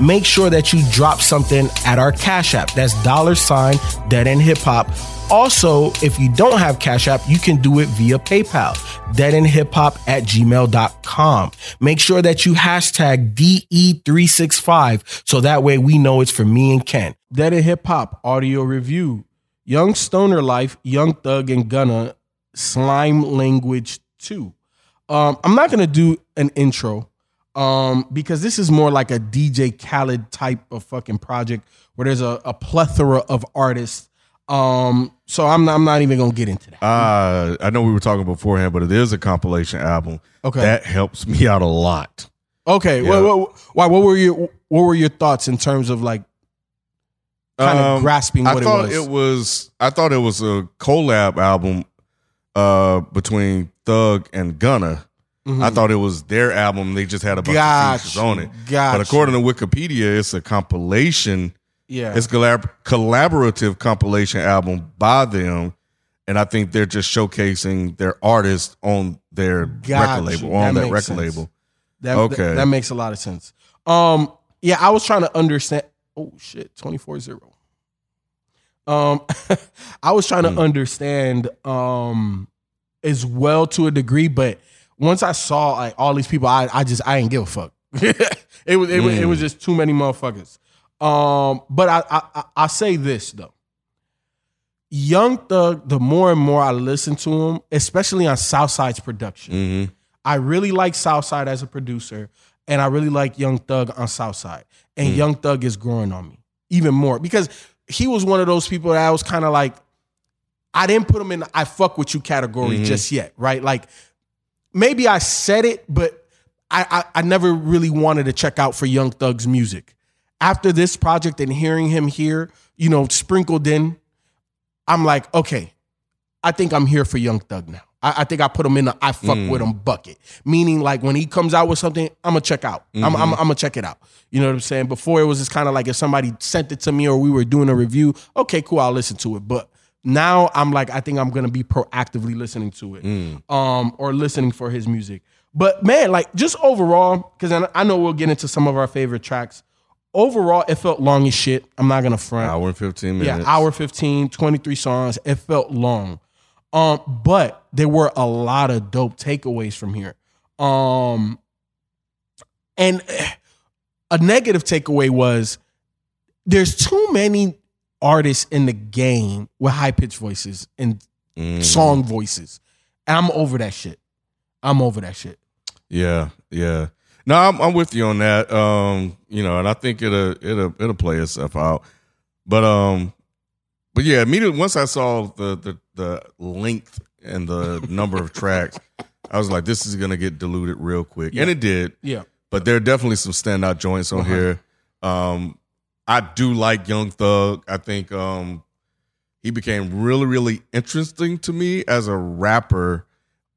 make sure that you drop something at our Cash App. That's dollar sign Dead End Hip Hop. Also, if you don't have Cash App, you can do it via PayPal, deadendhiphop at gmail.com. Make sure that you hashtag DE365 so that way we know it's for me and Ken. Dead End Hip Hop audio review. Young Stoner Life, Young Thug and Gunna, Slime Language 2. Um, I'm not going to do an intro um, because this is more like a DJ Khaled type of fucking project where there's a, a plethora of artists. Um, so I'm not, I'm not even gonna get into that. Uh, I know we were talking beforehand, but it is a compilation album. Okay. that helps me out a lot. Okay, Yeah. well, well, why? What were your what were your thoughts in terms of like kind of Um, grasping I what it thought was? it was. I thought it was a collab album uh, between Thug and Gunna. Mhm. I thought it was their album. They just had a bunch Got of features you, on it. but according to Wikipedia, it's a compilation. yeah, It's a collab- collaborative compilation album by them, and I think they're just showcasing their artists on their Got record label, you. on That that, makes record sense. label. that, okay. that, that makes a lot of sense. Um, yeah, I was trying to understand. Oh shit, twenty four zero. Um, I was trying to Hmm. understand um as well to a degree, but once I saw like all these people, I I just I didn't give a fuck. it was it, was it was just too many motherfuckers. Um, but I I I, say this though. Young Thug, the more and more I listen to him, especially on Southside's production, hmm I really like Southside as a producer, and I really like Young Thug on Southside. And Mm. Young Thug is growing on me even more because he was one of those people that I was kind of like, I didn't put him in the I fuck with you category Mhm. just yet, right? Like maybe I said it, but I, I I never really wanted to check out for Young Thug's music. After this project and hearing him here, you know, sprinkled in, I'm like, okay, I think I'm here for Young Thug now. I, I think I put him in the I fuck Mm. with him bucket. Meaning, like when he comes out with something, I'm gonna check out. I'm, I'm, I'm gonna check it out. You know what I'm saying? Before it was just kind of like if somebody sent it to me or we were doing a review, okay, cool, I'll listen to it. But now I'm like, I think I'm gonna be proactively listening to it, Mm. um, or listening for his music. But man, like just overall, because I know we'll get into some of our favorite tracks. Overall, it felt long as shit. I'm not gonna front. Hour and fifteen minutes. Yeah, hour 15, 23 songs. It felt long. Um, but there were a lot of dope takeaways from here. Um, and a negative takeaway was there's too many artists in the game with high pitched voices and Mhm. song voices. And I'm over that shit. I'm over that shit. Yeah, yeah. No, I'm, I'm with you on that. Um, you know, and I think it'll it'll it'll play itself out. But um, but yeah, immediately once I saw the the the length and the number of tracks, I was like, this is gonna get diluted real quick, and it did. Yeah. But there are definitely some standout joints on Uh-huh. here. Um, I do like Young Thug. I think um, he became really, really interesting to me as a rapper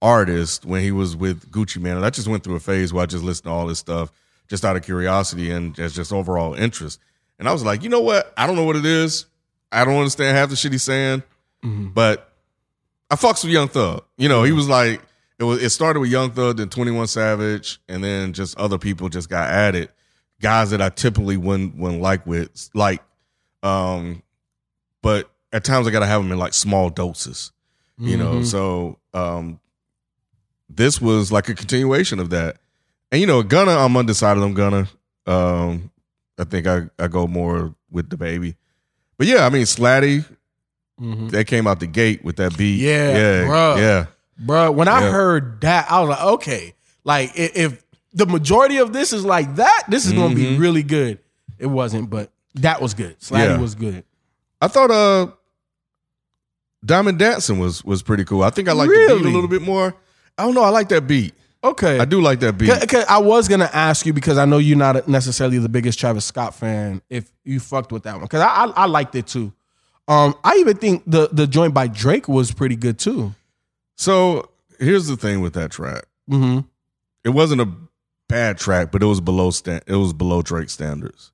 artist when he was with Gucci Mane. And I just went through a phase where I just listened to all this stuff just out of curiosity and as just overall interest. And I was like, you know what? I don't know what it is. I don't understand half the shit he's saying, Mhm. but I fucks with Young Thug. You know, he was like, it was. It started with Young Thug, then Twenty One Savage, and then just other people just got added. Guys that I typically wouldn't wouldn't like with like, um, but at times I gotta have them in like small doses. You know, Mhm. so um, this was like a continuation of that. And you know, Gunna, I'm undecided on Gunna. Um, I think I I go more with the baby, but yeah, I mean Slatty, Mhm. they came out the gate with that beat. Yeah, yeah, bruh. yeah. Bro, when I heard that, I was like, okay, like if the majority of this is like that, this is gonna be Mhm. really good. It wasn't, but that was good. Slatty Yeah. was good. I thought uh Diamond Dancing was was pretty cool. I think I like the beat a little bit more. I don't know. I like that beat. Okay. I do like that beat. Because I was gonna ask you because I know you're not necessarily the biggest Travis Scott fan. If you fucked with that one, because I, I I liked it too. Um, I even think the the joint by Drake was pretty good too. So here's the thing with that track. Mm-hmm. It wasn't a bad track, but it was below. It was below Drake standards.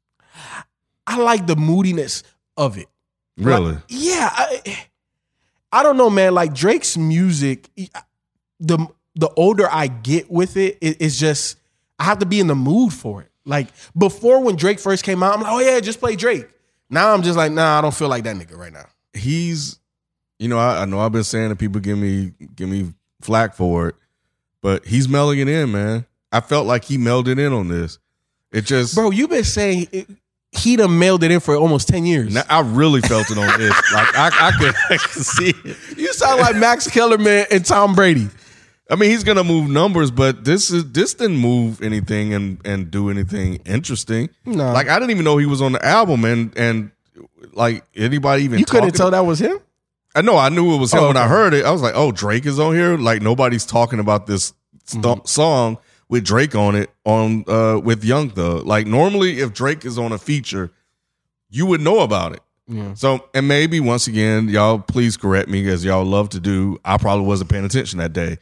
I like the moodiness of it. Really? Like, yeah. I, I don't know, man. Like Drake's music, the the older I get with it, it, it's just I have to be in the mood for it. Like before, when Drake first came out, I'm like, oh yeah, just play Drake. Now I'm just like, nah, I don't feel like that nigga right now. He's, you know, I, I know I've been saying that people give me give me flack for it, but he's melding it in, man. I felt like he melded in on this. It just, bro, you've been saying it, he done mailed it in for almost 10 years. Now, I really felt it on this. like I, I, could, I could see it. You sound like Max Kellerman and Tom Brady. I mean, he's gonna move numbers, but this is this didn't move anything and and do anything interesting. No. Like I didn't even know he was on the album and and like anybody even You couldn't tell that was him? I know I knew it was him Oh, when I heard it. I was like, "Oh, Drake is on here." Like nobody's talking about this st- Mm-hmm. song with Drake on it on uh with Young Thug. Like normally, if Drake is on a feature, you would know about it. Yeah. So, and maybe once again, y'all please correct me as y'all love to do. I probably wasn't paying attention that day,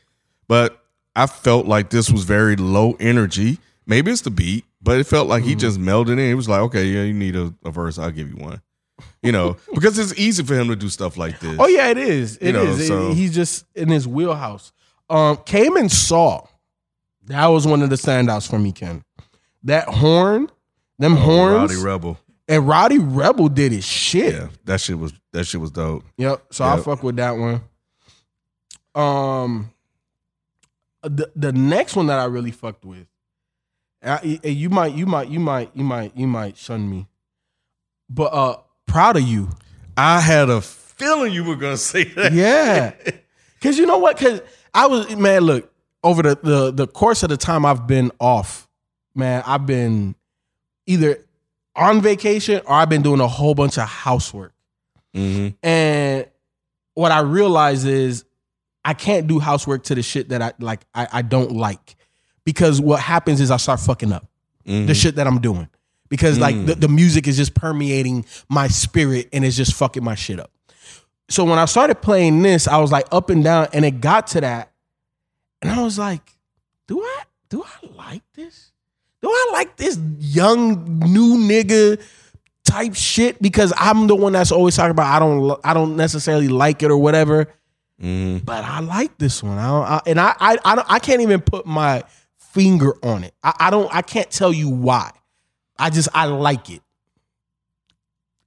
but I felt like this was very low energy. Maybe it's the beat, but it felt like he just melded in. It was like, okay, yeah, you need a, a verse. I'll give you one. You know, because it's easy for him to do stuff like this. Oh yeah, it is. It You know, is. So- he's just in his wheelhouse. Um, came and saw. That was one of the standouts for me, Ken. That horn, them horns, Oh, Rowdy Rebel. and Rowdy Rebel did his shit. Yeah, that shit was that shit was dope. Yep. So I Yep. fuck with that one. Um, the the next one that I really fucked with, I, I- you might you might you might you might you might shun me, but uh, proud of you. I had a feeling you were gonna say that. Yeah. Cause you know what? Cause I was man, look, over the, the the course of the time I've been off, man, I've been either on vacation or I've been doing a whole bunch of housework. Mhm. And what I realize is I can't do housework to the shit that I like I, I don't like. Because what happens is I start fucking up Mhm. the shit that I'm doing. Because like Mm. the, the music is just permeating my spirit and it's just fucking my shit up. So when I started playing this, I was like up and down, and it got to that, and I was like, "Do I do I like this? Do I like this young new nigga type shit?" Because I'm the one that's always talking about I don't I don't necessarily like it or whatever, Mhm. but I like this one. I, don't, I and I I I, don't, I can't even put my finger on it. I, I don't I can't tell you why. I just I like it.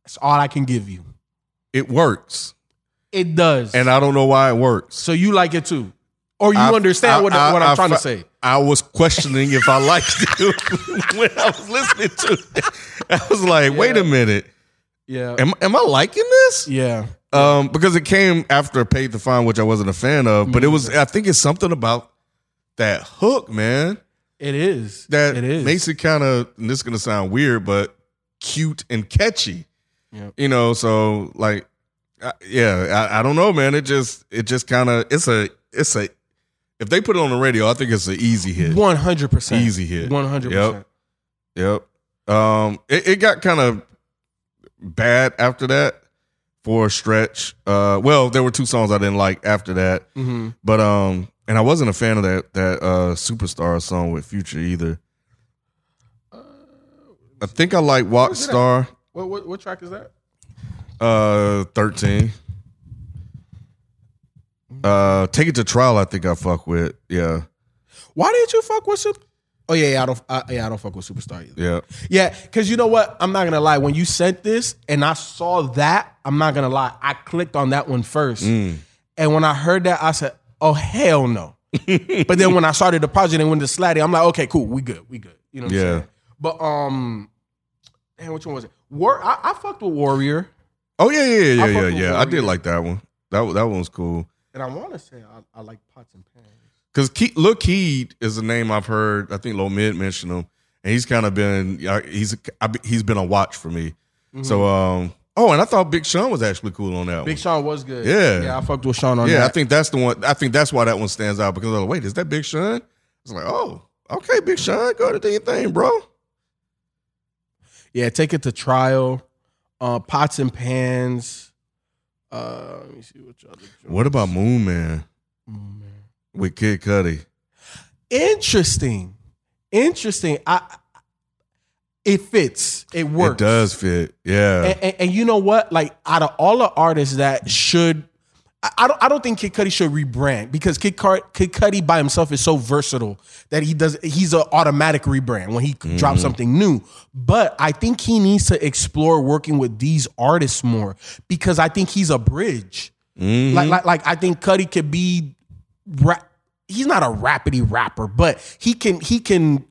That's all I can give you. It works, It does. and I don't know why it works. so you like it too. Or you I- understand I- what, I- what I'm trying to say. I was questioning if I liked it when I was listening to it. I was like, wait a minute. Yeah. Am, am I liking this? Yeah. Um, because it came after Paid the Fine, which I wasn't a fan of, but it was, I think it's something about that hook, man, It is. that it is. makes it kind of, and this is going to sound weird, but cute and catchy. Yep. You know, so like, I, yeah, I, I don't know, man. It just, it just kind of, it's a, it's a, if they put it on the radio, I think it's an easy hit. One hundred percent. Easy hit. One hundred percent. Yep. Yep. Um, it, it got kind of bad after that for a stretch. Uh, well, there were two songs I didn't like after that, Mm-hmm. but um, and I wasn't a fan of that that uh superstar song with Future either. Uh, I think I like Walk Where's it at? Star. What, what what track is that? Uh, thirteen. Uh, take it to trial. I think I fuck with. Yeah, Why didn't you fuck with Super? Oh yeah, yeah, I don't. I, yeah, I don't fuck with Superstar either. yeah. Yeah, because you know what? I'm not gonna lie. When you sent this and I saw that, I'm not gonna lie. I clicked on that one first, Mm. and when I heard that, I said, "Oh hell no!" but then when I started the project and went to Slatty, I'm like, "Okay, cool, we good, we good." You know what Yeah. I'm saying? But um, damn, which one was it? War. I, I fucked with Warrior, Oh yeah, yeah, yeah, I yeah, yeah. yeah. I did like that one. That that one was cool. And I want to say I, I like Pots and Pans. Because Ke- Lil Keed is a name I've heard. I think Lil Mid mentioned him, and he's kind of been he's I he's been a watch for me. So um oh, and I thought Big Sean was actually cool on that Mm-hmm. Big one. Sean was good. Yeah. yeah, I fucked with Sean on yeah, I think that's the one. I think that's why that one stands out because I was like, wait, is that Big Sean? It's like, oh, okay, Big Sean, go to do your thing, bro. Yeah, take it to trial. Uh, pots and pans. Uh, let me see what other. What about Moon Man Oh, man. with Kid Cudi? Interesting. Interesting. I it fits. It works. It does fit. Yeah. And, and, and you know what? Like out of all the artists that should I- don't. I don't think Kid Cudi should rebrand because Kid, Car- Kid Cudi by himself is so versatile that he does. He's an automatic rebrand when he drops mm-hmm. something new. But I think he needs to explore working with these artists more because I think he's a bridge. Mm-hmm. Like, like, like I think Cudi could be. Rap- he's not a rapidy rapper, but he can. He can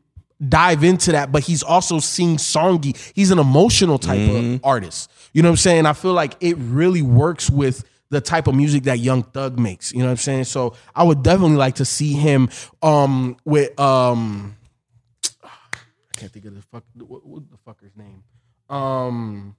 dive into that. But he's also sing songy. He's an emotional type of mm-hmm. artist. You know what I'm saying? I feel like it really works with the type of music that Young Thug makes. You know what I'm saying? So I would definitely like to see him um with um I can't think of the fuck what, what the fucker's name. Um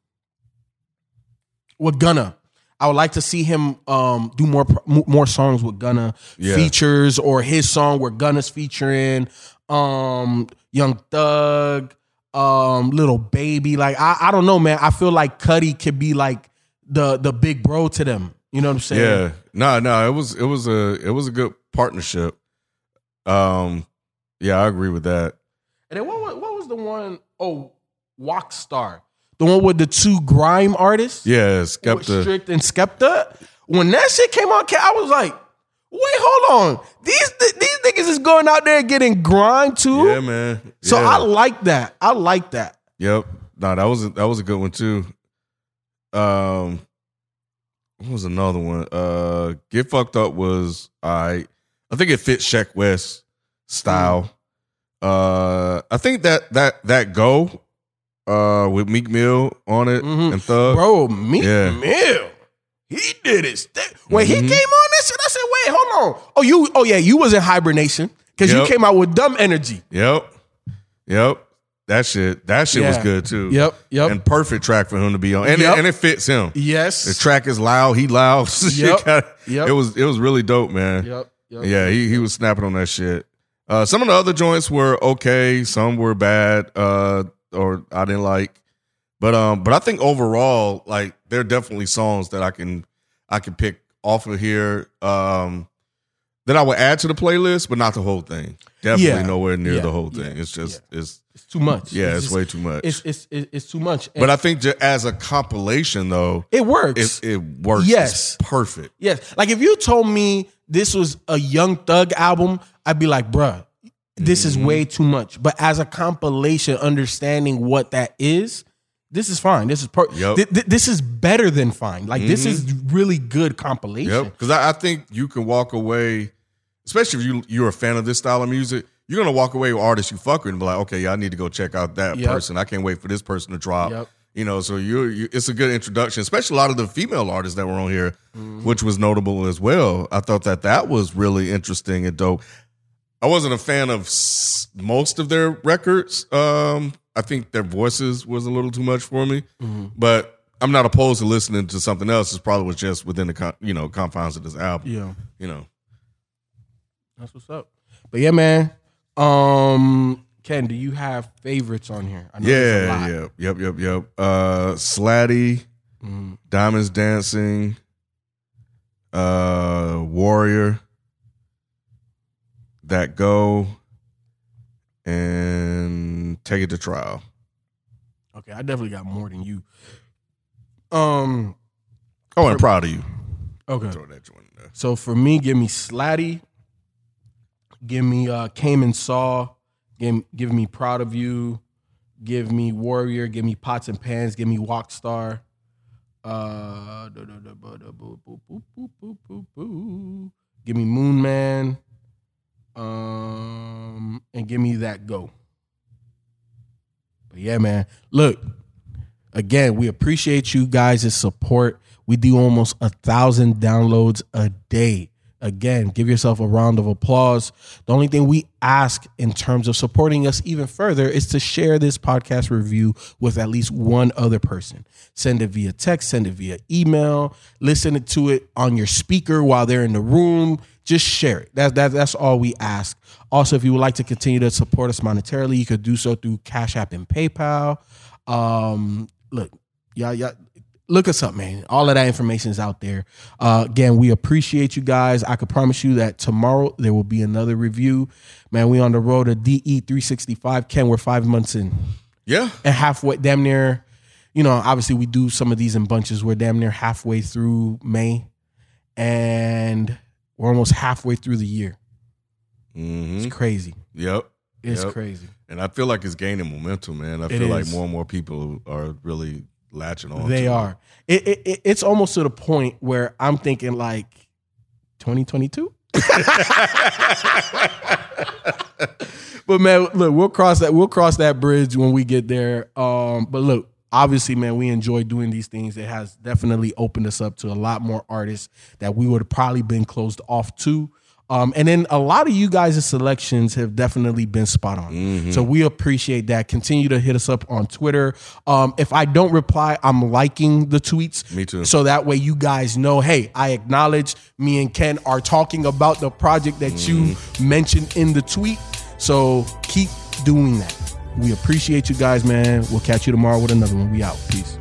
with Gunna. I would like to see him um do more more songs with Gunna Yeah. features or his song where Gunna's featuring um Young Thug, um Little Baby. Like I, I don't know, man. I feel like Cudi could be like the the big bro to them. You know what I'm saying? Yeah. No, no, it was it was a it was a good partnership. Um yeah, I agree with that. And then what was, what was the one oh WokStar? The one with the two grime artists? Yeah, Skepta. Strick and Skepta. When that shit came out, I was like, wait, hold on. These these niggas is going out there getting grind too. Yeah, man. So I like that. I like that. Yep. No, that was a, that was a good one too. Um, what was another one? Uh, Get Fucked Up was I. I think it fits Sheck Wes style. Uh, I think that that that go uh with Meek Mill on it mm-hmm. and Thug. Bro, Meek Yeah. Mill. He did his thing. When he Mhm. came on this shit, I said, wait, hold on. Oh, you oh yeah, you was in hibernation. Because you came out with dumb energy. Yep. Yep. That shit. That shit was good too. Yep, yep. And perfect track for him to be on, and Yep. it, and it fits him. yes. The track is loud. He loud. Yep. got- Yep. It was it was really dope, man. Yep. Yep. Yeah, he he was snapping on that shit. Uh, some of the other joints were okay. Some were bad, uh, or I didn't like. But um, but I think overall, like there are definitely songs that I can I can pick off of here. Um, that I would add to the playlist, but not the whole thing. Definitely Yeah. nowhere near Yeah. the whole thing. Yeah. It's just it's It's too much. yeah, it's, just- way too much. It's it's it's, it's too much. And but I think as a compilation though, it works. it it works. Yes. It's perfect. yes. Like if you told me this was a Young Thug album, I'd be like, bruh, this is Mhm. way too much. But as a compilation, understanding what that is, this is fine. This is per- Yep. thi- thi- this is better than fine. Like this Mhm. is really good compilation. Yep. Because I, I think you can walk away, especially if you you're a fan of this style of music. You're gonna walk away with artists you fuck with and be like, okay, yeah, I need to go check out that Yep. person. I can't wait for this person to drop. Yep. You know, so you're, you it's a good introduction, especially a lot of the female artists that were on here, Mm-hmm. which was notable as well. I thought that that was really interesting and dope. I wasn't a fan of s- most of their records. Um, I think their voices was a little too much for me, Mm-hmm. but I'm not opposed to listening to something else. It's probably was just within the you know confines of this album. Yeah. You know, That's what's up. But yeah, man. Um, Ken, do you have favorites on here? I know there's yeah, yeah, yep, yep, yep. Uh, Slatty, Mhm. Diamonds Dancing, uh, Warrior, That Go, and Take It to Trial. Okay, I definitely got more than you. Um. Oh, and proud of you. Okay. Throw that joint in there. So for me, give me Slatty. Give me uh Came and Saw. Give, give me Proud of You. Give me Warrior. Give me Pots and Pans. Give me WokStar. Uh, give me Moon Man. Um, and give me that go. Yeah, man. Look, again, we appreciate you guys' support. We do almost a thousand downloads a day. Again, give yourself a round of applause. The only thing we ask in terms of supporting us even further is to share this podcast review with at least one other person. Send it via text, send it via email, listen to it on your speaker while they're in the room. Just share it. That, that, that's all we ask. Also, if you would like to continue to support us monetarily, you could do so through Cash App and PayPal. Um, look, y'all, y'all, look us up, man. All of that information is out there. Uh, again, we appreciate you guys. I can promise you that tomorrow there will be another review. Man, we on the road to DE 365. Ken, we're five months in. Yeah. And halfway, damn near, you know, obviously we do some of these in bunches. We're damn near halfway through May. And we're almost halfway through the year. Mm-hmm. It's crazy. Yep. It's Yep. crazy. And I feel like it's gaining momentum, man. I It feel like more and more people are really latching on. They to are. It, it, it- it's almost to the point where I'm thinking like 2022. but man, look, we'll cross that. We'll cross that bridge when we get there. Um, but look, obviously, man, we enjoy doing these things. It has definitely opened us up to a lot more artists that we would have probably been closed off to. Um, and then a lot of you guys' selections have definitely been spot on. So we appreciate that. Continue to hit us up on Twitter. Um, if I don't reply, I'm liking the tweets. Me too. So that way you guys know, hey, I acknowledge me and Ken are talking about the project that you mentioned in the tweet. So keep doing that. We appreciate you guys, man. We'll catch you tomorrow with another one. We out. Peace.